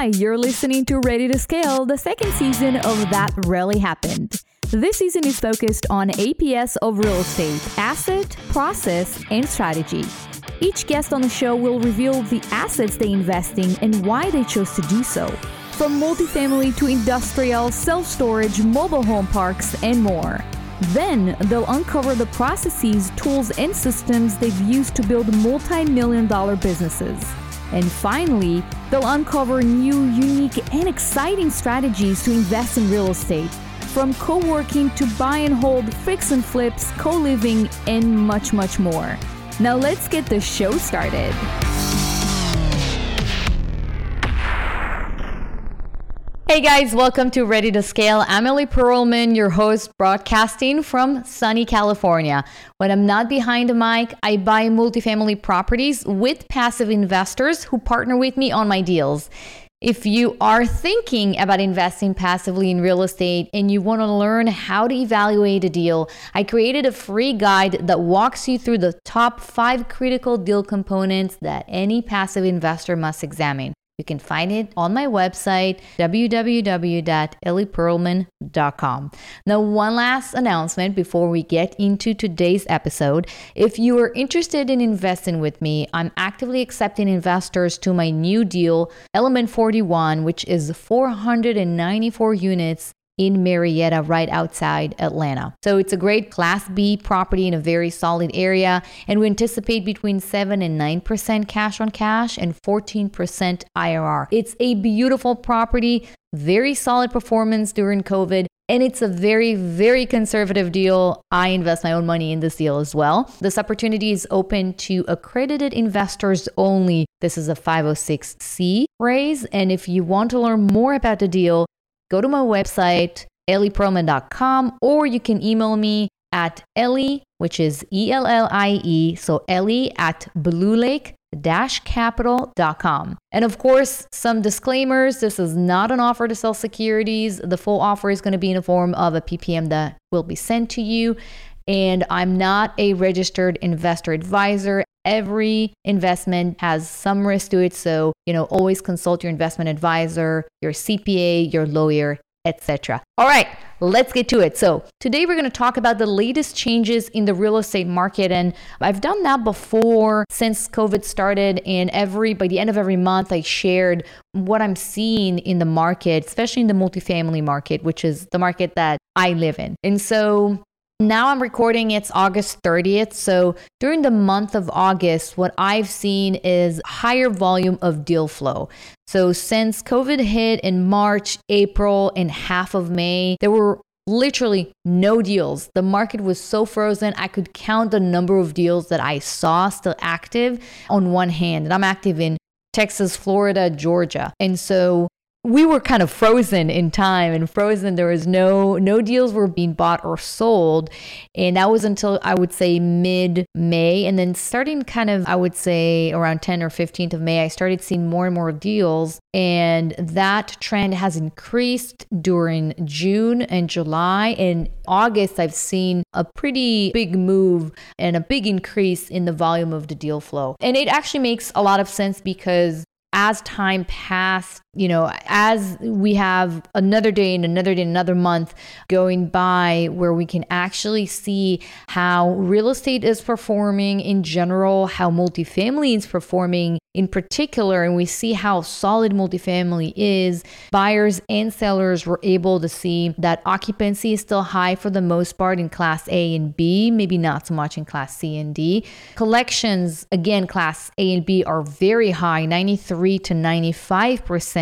Hi, you're listening to Ready to Scale, the second season of That Really Happened. This season is focused on APS of real estate, asset, process, and strategy. Each guest on the show will reveal the assets they invest in and why they chose to do so. From multifamily to industrial, self storage, mobile home parks, and more. Then they'll uncover the processes, tools, and systems they've used to build multi million dollar businesses. And finally, they'll uncover new, unique, and exciting strategies to invest in real estate, from co working to buy and hold, fix and flips, co living, and much, much more. Now let's get the show started. Hey guys, welcome to Ready to Scale. I'm Ellie Perlman, your host, broadcasting from sunny California. When I'm not behind a mic, I buy multifamily properties with passive investors who partner with me on my deals. If you are thinking about investing passively in real estate and you want to learn how to evaluate a deal, I created a free guide that walks you through the top five critical deal components that any passive investor must examine. You can find it on my website, www.ellieperlman.com. Now, one last announcement before we get into today's episode. If you are interested in investing with me, I'm actively accepting investors to my new deal, Element 41, which is 494 units in Marietta, right outside Atlanta. So it's a great Class B property in a very solid area, and we anticipate between 7 and 9% cash on cash and 14% IRR. It's a beautiful property, very solid performance during COVID. And it's a very, very conservative deal. I invest my own money in this deal as well. This opportunity is open to accredited investors only. This is a 506C raise. And if you want to learn more about the deal, go to my website, ellieperlman.com, or you can email me at Ellie, which is E L L I E, so Ellie at bluelake capital.com. And of course, some disclaimers this is not an offer to sell securities. The full offer is going to be in the form of a PPM that will be sent to you. And I'm not a registered investor advisor. Every investment has some risk to it. So, you know, always consult your investment advisor, your CPA, your lawyer, etc. All right, let's get to it. So, today we're going to talk about the latest changes in the real estate market and I've done that before since COVID started and every by the end of every month I shared what I'm seeing in the market, especially in the multifamily market, which is the market that I live in. And so, now I'm recording, it's August 30th. So during the month of August, what I've seen is higher volume of deal flow. So since COVID hit in March, April, and half of May, there were literally no deals. The market was so frozen. I could count the number of deals that I saw still active on one hand. And I'm active in Texas, Florida, Georgia. And so we were kind of frozen in time and frozen. There was no no deals were being bought or sold. And that was until i would say mid may and then starting kind of i would say around 10 or 15th of may i started seeing more and more deals. And that trend has increased during june and july. And august i've seen a pretty big move and a big increase in the volume of the deal flow. And it actually makes a lot of sense because as time passed, you know, as we have another day and another day, and another month going by where we can actually see how real estate is performing in general, how multifamily is performing in particular, and we see how solid multifamily is, buyers and sellers were able to see that occupancy is still high for the most part in class A and B, maybe not so much in class C and D. Collections, again, class A and B are very high, 93 to 95%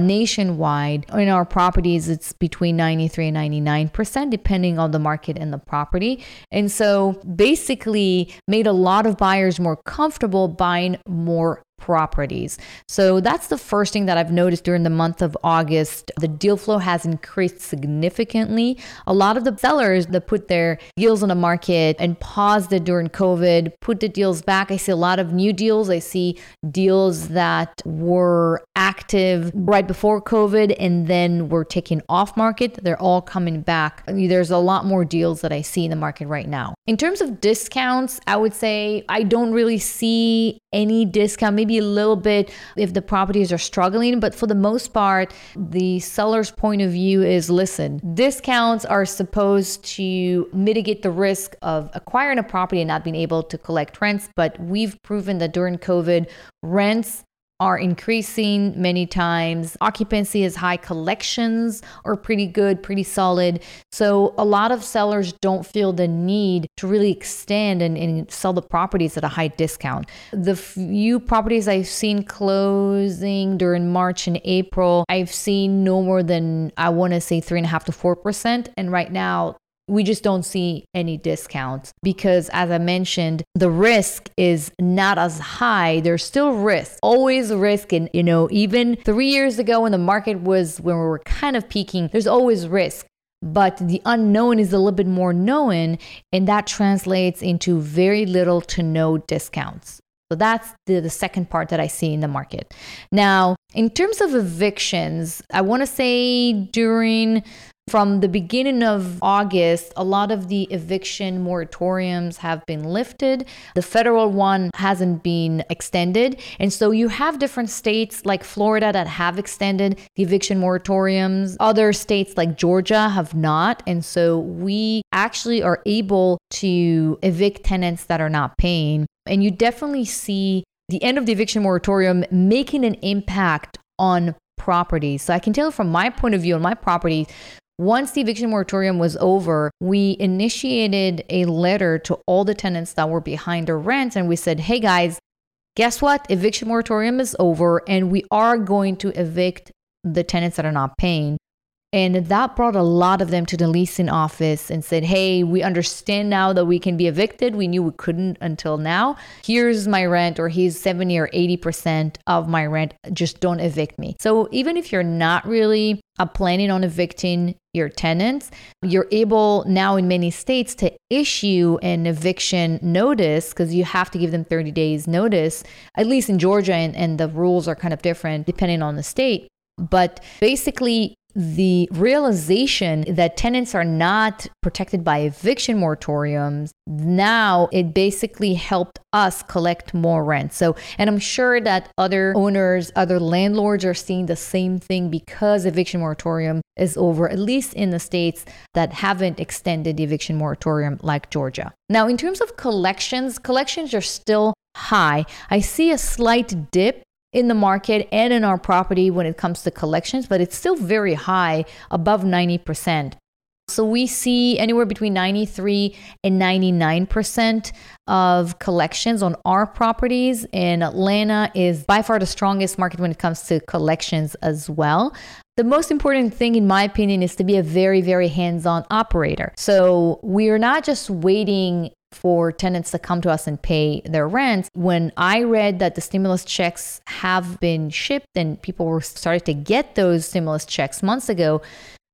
nationwide. In our properties, it's between 93 and 99%, depending on the market and the property. And so basically made a lot of buyers more comfortable buying more properties. So that's the first thing that I've noticed during the month of August. The deal flow has increased significantly. A lot of the sellers that put their deals on the market and paused it during COVID put the deals back. I see a lot of new deals. I see deals that were active right before COVID and then were taken off market. They're all coming back. There's a lot more deals that I see in the market right now. In terms of discounts, I would say I don't really see any discount, maybe a little bit if the properties are struggling, but for the most part, the seller's point of view is listen, discounts are supposed to mitigate the risk of acquiring a property and not being able to collect rents, but we've proven that during COVID, rents are increasing many times. Occupancy is high, collections are pretty good, pretty solid. So a lot of sellers don't feel the need to really extend and, and sell the properties at a high discount. The few properties I've seen closing during March and April, I've seen no more than I want to say three and a half to four percent. And right now we just don't see any discounts because as i mentioned the risk is not as high. There's still risk always risk. And you know even three years ago when the market was when we were kind of peaking there's always risk. But the unknown is a little bit more known and that translates into very little to no discounts. So that's the, the second part that I see in the market. Now, in terms of evictions, I want to say during from the beginning of August, a lot of the eviction moratoriums have been lifted. The federal one hasn't been extended. And so you have different states like Florida that have extended the eviction moratoriums. Other states like Georgia have not. And so we actually are able to evict tenants that are not paying. And you definitely see the end of the eviction moratorium making an impact on properties. So I can tell from my point of view on my property, once the eviction moratorium was over, we initiated a letter to all the tenants that were behind their rent and we said, hey guys, guess what? Eviction moratorium is over and we are going to evict the tenants that are not paying. And that brought a lot of them to the leasing office and said, Hey, we understand now that we can be evicted. We knew we couldn't until now. Here's my rent, or here's 70 or 80% of my rent. Just don't evict me. So even if you're not really uh, planning on evicting your tenants, you're able now in many states to issue an eviction notice because you have to give them 30 days notice, at least in Georgia, and, and the rules are kind of different depending on the state. But basically, the realization that tenants are not protected by eviction moratoriums, now it basically helped us collect more rent. So, and I'm sure that other owners, other landlords are seeing the same thing because eviction moratorium is over, at least in the states that haven't extended the eviction moratorium like Georgia. Now, in terms of collections, collections are still high. I see a slight dip in the market and in our property when it comes to collections, but it's still very high, above 90%. So we see anywhere between 93 and 99% of collections on our properties. And Atlanta is by far the strongest market when it comes to collections as well. The most important thing, in my opinion, is to be a very, very hands on operator. So we're not just waiting for tenants to come to us and pay their rent. When I read that the stimulus checks have been shipped and people were started to get those stimulus checks months ago,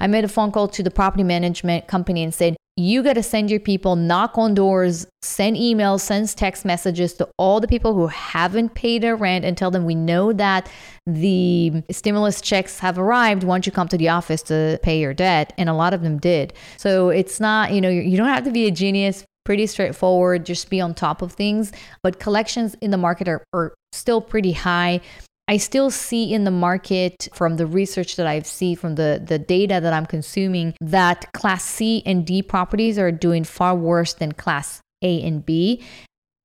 I made a phone call to the property management company and said, you got to send your people, knock on doors, send emails, send text messages to all the people who haven't paid their rent and tell them we know that the stimulus checks have arrived once you come to the office to pay your debt. And a lot of them did. So it's not, you know, you don't have to be a genius pretty straightforward, just be on top of things. But collections in the market are, are still pretty high. I still see in the market from the research that I've seen from the, the data that I'm consuming that class C and D properties are doing far worse than class A and B.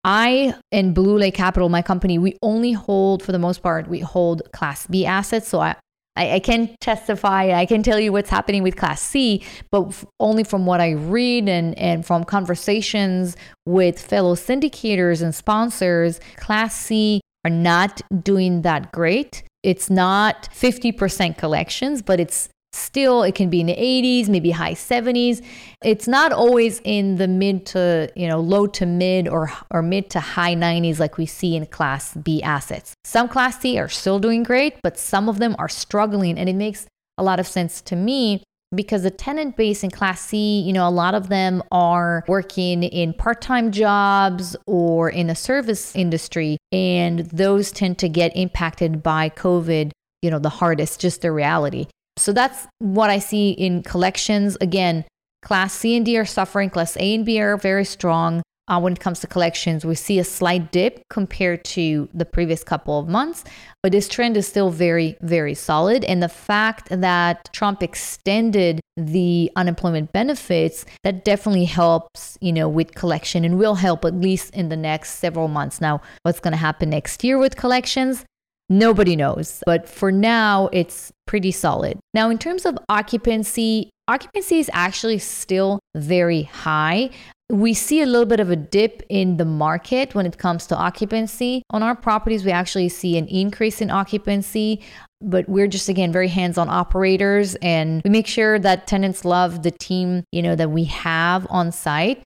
I and Blue Lake Capital, my company, we only hold, for the most part, we hold class B assets. So I, I, I can testify, I can tell you what's happening with Class C, but f- only from what I read and, and from conversations with fellow syndicators and sponsors, Class C are not doing that great. It's not 50% collections, but it's still it can be in the 80s maybe high 70s it's not always in the mid to you know low to mid or or mid to high 90s like we see in class b assets some class c are still doing great but some of them are struggling and it makes a lot of sense to me because the tenant base in class C, you know, a lot of them are working in part-time jobs or in the service industry and those tend to get impacted by COVID, you know, the hardest, just the reality. So that's what I see in collections. Again, class C and D are suffering, class A and B are very strong. uh, when it comes to collections, we see a slight dip compared to the previous couple of months, but this trend is still very, very solid. And the fact that Trump extended the unemployment benefits, that definitely helps, you know, with collection and will help at least in the next several months. Now, what's going to happen next year with collections? Nobody knows. But for now, it's pretty solid. Now, in terms of occupancy, occupancy is actually still very high. We see a little bit of a dip in the market when it comes to occupancy. On our properties, we actually see an increase in occupancy, but we're just again very hands-on operators and we make sure that tenants love the team, you know, that we have on site.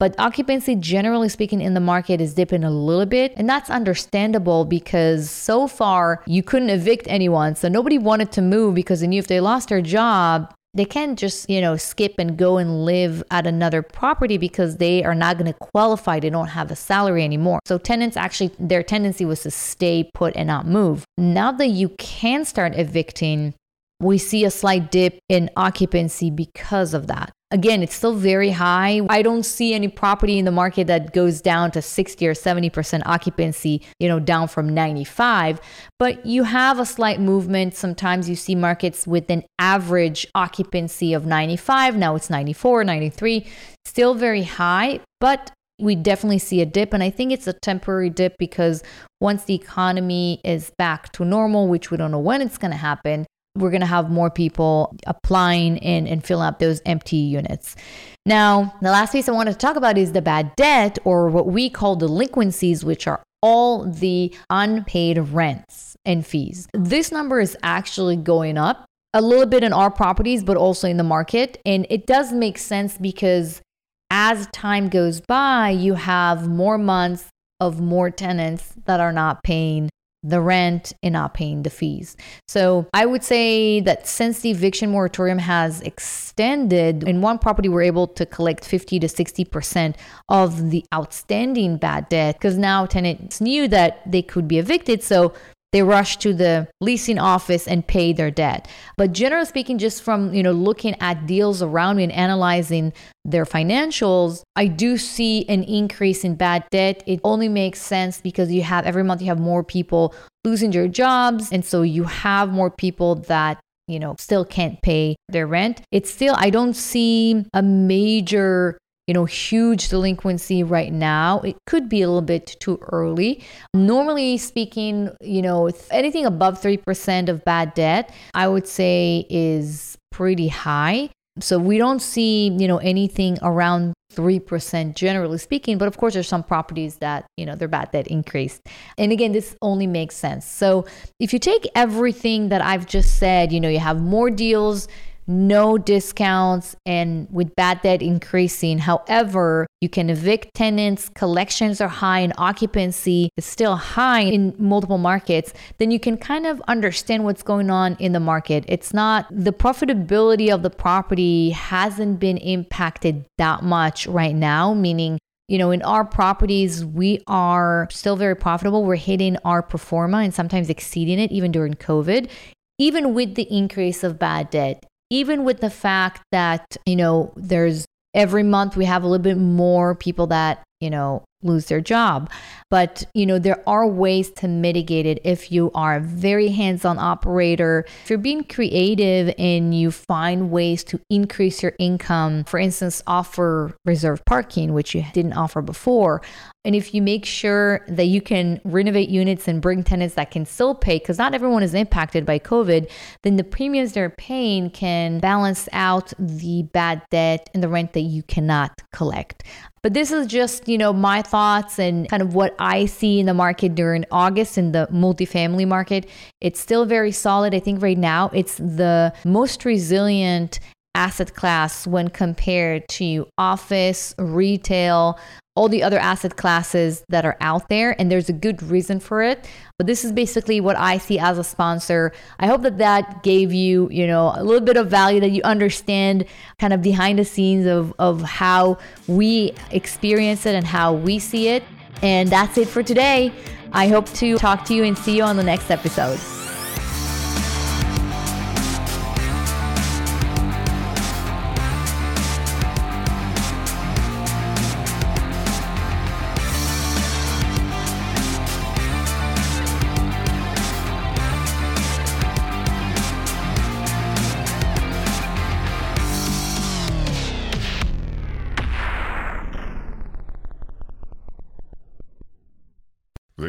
But occupancy, generally speaking, in the market is dipping a little bit. And that's understandable because so far you couldn't evict anyone. So nobody wanted to move because they knew if they lost their job, they can't just, you know, skip and go and live at another property because they are not going to qualify. They don't have a salary anymore. So tenants actually, their tendency was to stay put and not move. Now that you can start evicting, we see a slight dip in occupancy because of that. Again, it's still very high. I don't see any property in the market that goes down to 60 or 70% occupancy, you know, down from 95, but you have a slight movement. Sometimes you see markets with an average occupancy of 95, now it's 94, 93, still very high, but we definitely see a dip and i think it's a temporary dip because once the economy is back to normal which we don't know when it's going to happen we're going to have more people applying and, and filling up those empty units. Now, the last piece I wanted to talk about is the bad debt or what we call delinquencies, which are all the unpaid rents and fees. This number is actually going up a little bit in our properties, but also in the market. And it does make sense because as time goes by, you have more months of more tenants that are not paying the rent and not paying the fees. So I would say that since the eviction moratorium has extended, in one property, we're able to collect 50 to 60% of the outstanding bad debt because now tenants knew that they could be evicted. So they rush to the leasing office and pay their debt. But generally speaking, just from you know looking at deals around me and analyzing their financials, I do see an increase in bad debt. It only makes sense because you have every month you have more people losing their jobs, and so you have more people that you know still can't pay their rent. It's still I don't see a major you know, huge delinquency right now. It could be a little bit too early. Normally speaking, you know, anything above 3% of bad debt, I would say is pretty high. So we don't see, you know, anything around 3% generally speaking, but of course there's some properties that, you know, their bad debt increased. And again, this only makes sense. So if you take everything that I've just said, you know, you have more deals, no discounts and with bad debt increasing. However, you can evict tenants, collections are high, and occupancy is still high in multiple markets, then you can kind of understand what's going on in the market. It's not the profitability of the property hasn't been impacted that much right now, meaning you know, in our properties, we are still very profitable. We're hitting our pro forma and sometimes exceeding it even during COVID, even with the increase of bad debt even with the fact that, you know, there's every month we have a little bit more people that, you know, lose their job. But, you know, there are ways to mitigate it if you are a very hands on operator. If you're being creative and you find ways to increase your income, for instance, offer reserve parking, which you didn't offer before. And if you make sure that you can renovate units and bring tenants that can still pay, because not everyone is impacted by COVID, then the premiums they're paying can balance out the bad debt and the rent that you cannot collect. But this is just, you know, my thoughts and kind of what I see in the market during August in the multifamily market. It's still very solid. I think right now it's the most resilient asset class when compared to office, retail, all the other asset classes that are out there and there's a good reason for it. But this is basically what i see as a sponsor. I hope that that gave you you know a little bit of value that you understand kind of behind the scenes of of how we experience it and how we see it. And that's it for today. I hope to talk to you and see you on the next episode